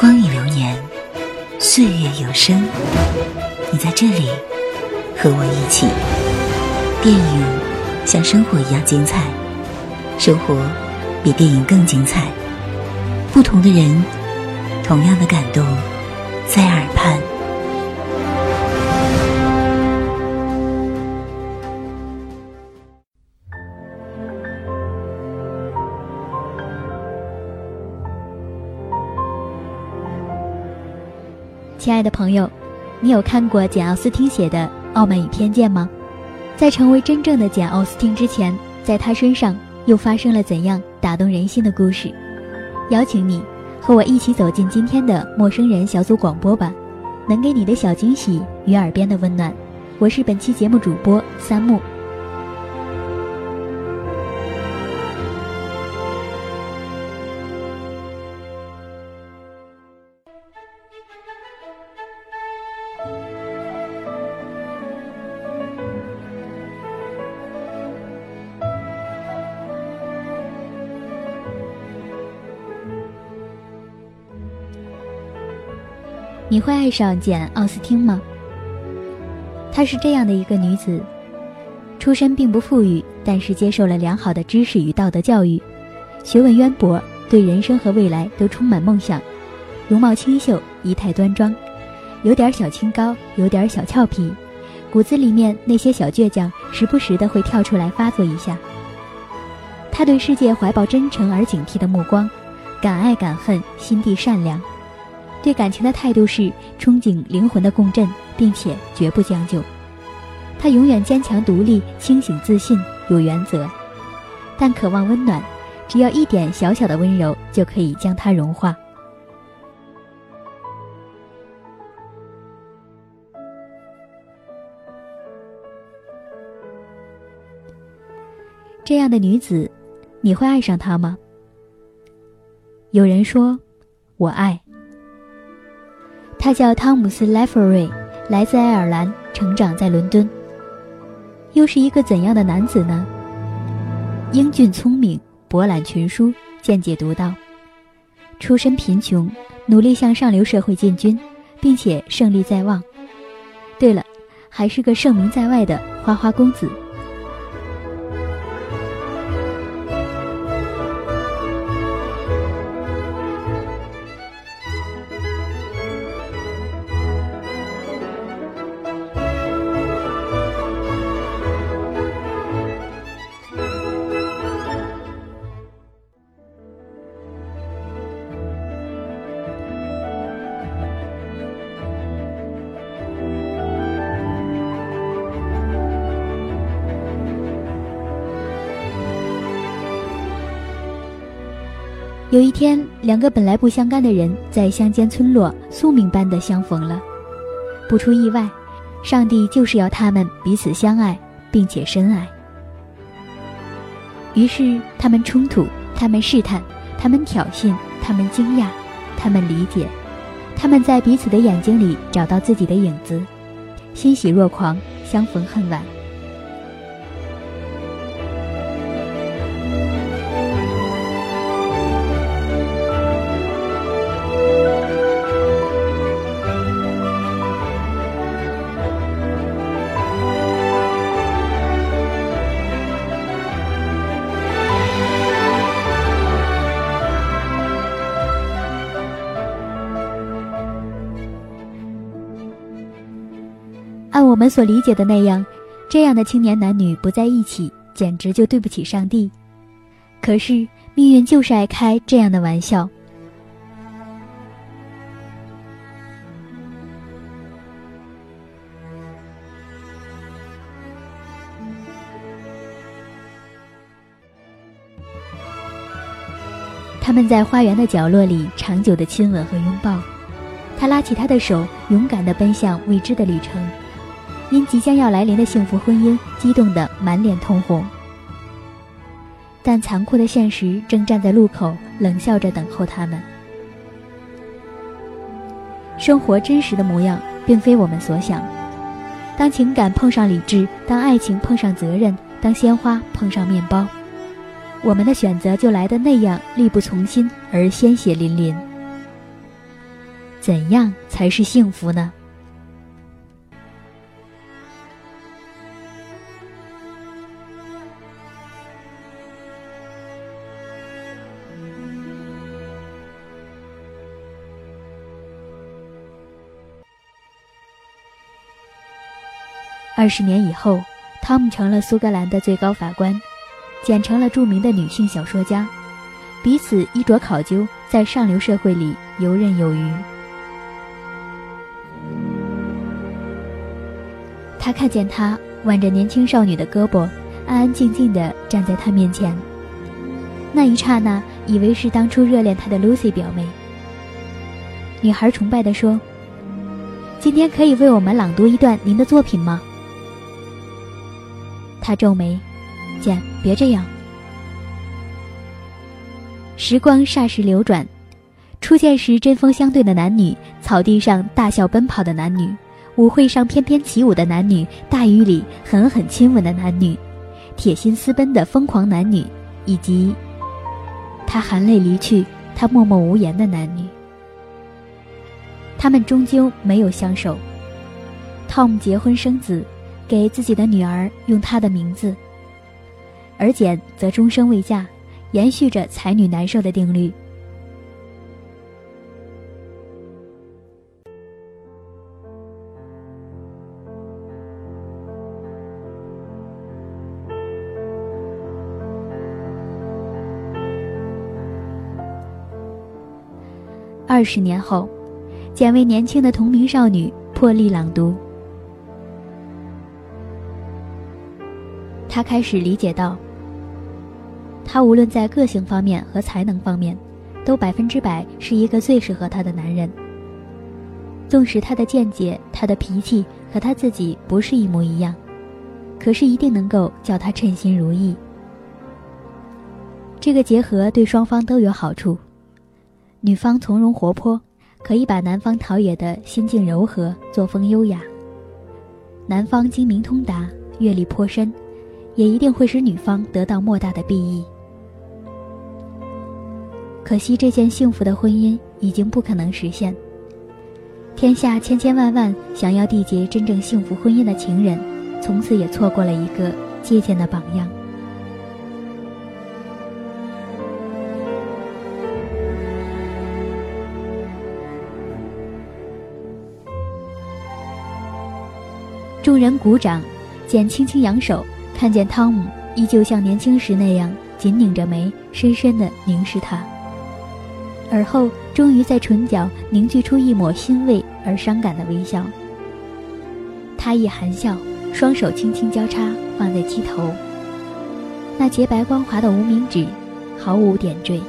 光影流年，岁月有声。你在这里，和我一起。电影像生活一样精彩，生活比电影更精彩。不同的人，同样的感动，在耳畔。亲爱的朋友，你有看过简·奥斯汀写的《傲慢与偏见》吗？在成为真正的简·奥斯汀之前，在他身上又发生了怎样打动人心的故事？邀请你和我一起走进今天的陌生人小组广播吧，能给你的小惊喜与耳边的温暖。我是本期节目主播三木。你会爱上简·奥斯汀吗？她是这样的一个女子，出身并不富裕，但是接受了良好的知识与道德教育，学问渊博，对人生和未来都充满梦想，容貌清秀，仪态端庄，有点小清高，有点小俏皮，骨子里面那些小倔强时不时的会跳出来发作一下。她对世界怀抱真诚而警惕的目光，敢爱敢恨，心地善良。对感情的态度是憧憬灵魂的共振，并且绝不将就。他永远坚强独立、清醒自信、有原则，但渴望温暖，只要一点小小的温柔就可以将它融化。这样的女子，你会爱上她吗？有人说，我爱。他叫汤姆斯·莱弗瑞，来自爱尔兰，成长在伦敦。又是一个怎样的男子呢？英俊聪明，博览群书，见解独到。出身贫穷，努力向上流社会进军，并且胜利在望。对了，还是个盛名在外的花花公子。有一天，两个本来不相干的人在乡间村落宿命般的相逢了。不出意外，上帝就是要他们彼此相爱，并且深爱。于是，他们冲突，他们试探，他们挑衅，他们惊讶，他们理解，他们在彼此的眼睛里找到自己的影子，欣喜若狂，相逢恨晚。们所理解的那样，这样的青年男女不在一起，简直就对不起上帝。可是命运就是爱开这样的玩笑。他们在花园的角落里长久的亲吻和拥抱，他拉起她的手，勇敢的奔向未知的旅程。因即将要来临的幸福婚姻，激动得满脸通红。但残酷的现实正站在路口，冷笑着等候他们。生活真实的模样，并非我们所想。当情感碰上理智，当爱情碰上责任，当鲜花碰上面包，我们的选择就来的那样力不从心而鲜血淋淋。怎样才是幸福呢？二十年以后，汤姆成了苏格兰的最高法官，简成了著名的女性小说家，彼此衣着考究，在上流社会里游刃有余。他看见她挽着年轻少女的胳膊，安安静静地站在他面前。那一刹那，以为是当初热恋他的 Lucy 表妹。女孩崇拜地说：“今天可以为我们朗读一段您的作品吗？”他皱眉，简，别这样。时光霎时流转，初见时针锋相对的男女，草地上大笑奔跑的男女，舞会上翩翩起舞的男女，大雨里狠狠亲吻的男女，铁心私奔的疯狂男女，以及他含泪离去，他默默无言的男女。他们终究没有相守。Tom 结婚生子。给自己的女儿用她的名字，而简则终生未嫁，延续着才女难受的定律。二十年后，简为年轻的同名少女破例朗读。他开始理解到，他无论在个性方面和才能方面，都百分之百是一个最适合他的男人。纵使他的见解、他的脾气和他自己不是一模一样，可是一定能够叫他称心如意。这个结合对双方都有好处，女方从容活泼，可以把男方陶冶的心境柔和、作风优雅；男方精明通达、阅历颇深。也一定会使女方得到莫大的裨益。可惜这件幸福的婚姻已经不可能实现。天下千千万万想要缔结真正幸福婚姻的情人，从此也错过了一个借鉴的榜样。众人鼓掌，简轻轻扬手。看见汤姆依旧像年轻时那样紧拧着眉，深深地凝视他，而后终于在唇角凝聚出一抹欣慰而伤感的微笑。他一含笑，双手轻轻交叉放在膝头，那洁白光滑的无名指毫无点缀。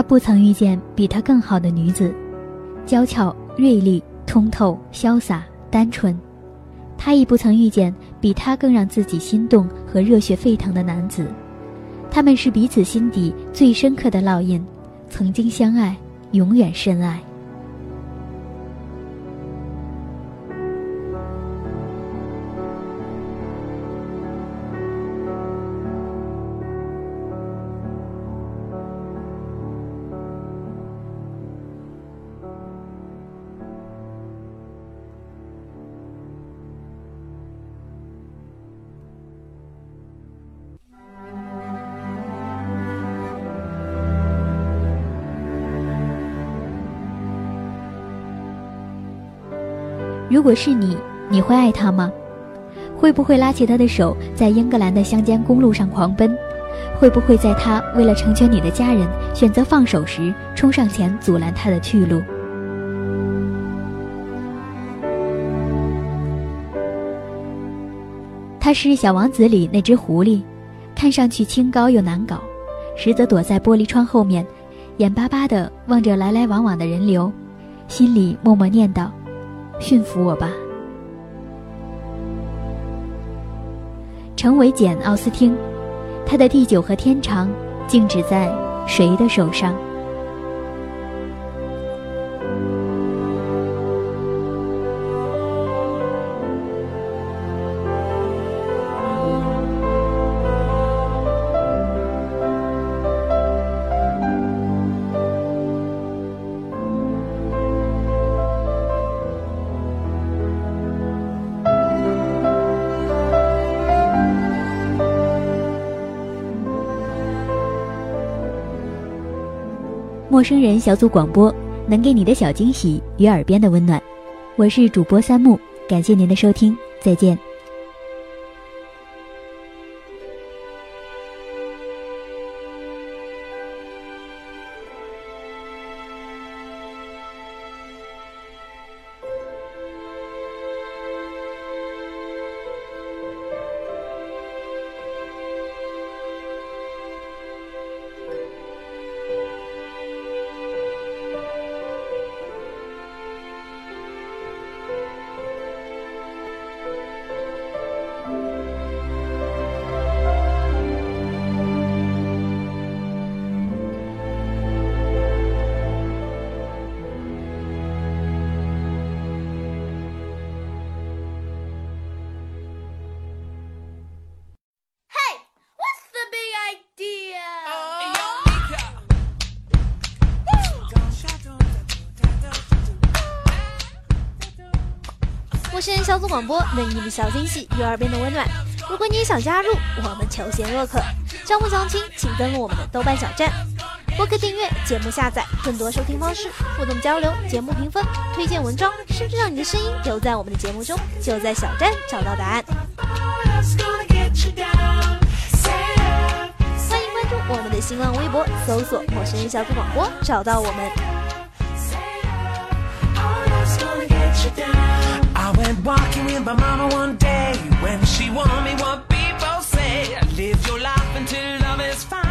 他不曾遇见比他更好的女子，娇俏、锐利、通透、潇洒、单纯。他亦不曾遇见比他更让自己心动和热血沸腾的男子。他们是彼此心底最深刻的烙印，曾经相爱，永远深爱。如果是你，你会爱他吗？会不会拉起他的手，在英格兰的乡间公路上狂奔？会不会在他为了成全你的家人选择放手时，冲上前阻拦他的去路？他是《小王子》里那只狐狸，看上去清高又难搞，实则躲在玻璃窗后面，眼巴巴地望着来来往往的人流，心里默默念叨。驯服我吧，成为简·奥斯汀，他的地久和天长，静止在谁的手上？陌生人小组广播，能给你的小惊喜与耳边的温暖。我是主播三木，感谢您的收听，再见。陌生人小组广播，能给你的小惊喜与耳边的温暖。如果你也想加入，我们求贤若渴。招募详情，请登录我们的豆瓣小站。播客订阅、节目下载、更多收听方式、互动交流、节目评分、推荐文章，甚至让你的声音留在我们的节目中，就在小站找到答案。欢迎关注我们的新浪微博，搜索“陌生人小组广播”，找到我们。I went walking with my mama one day when she warned me what people say. Live your life until love is found.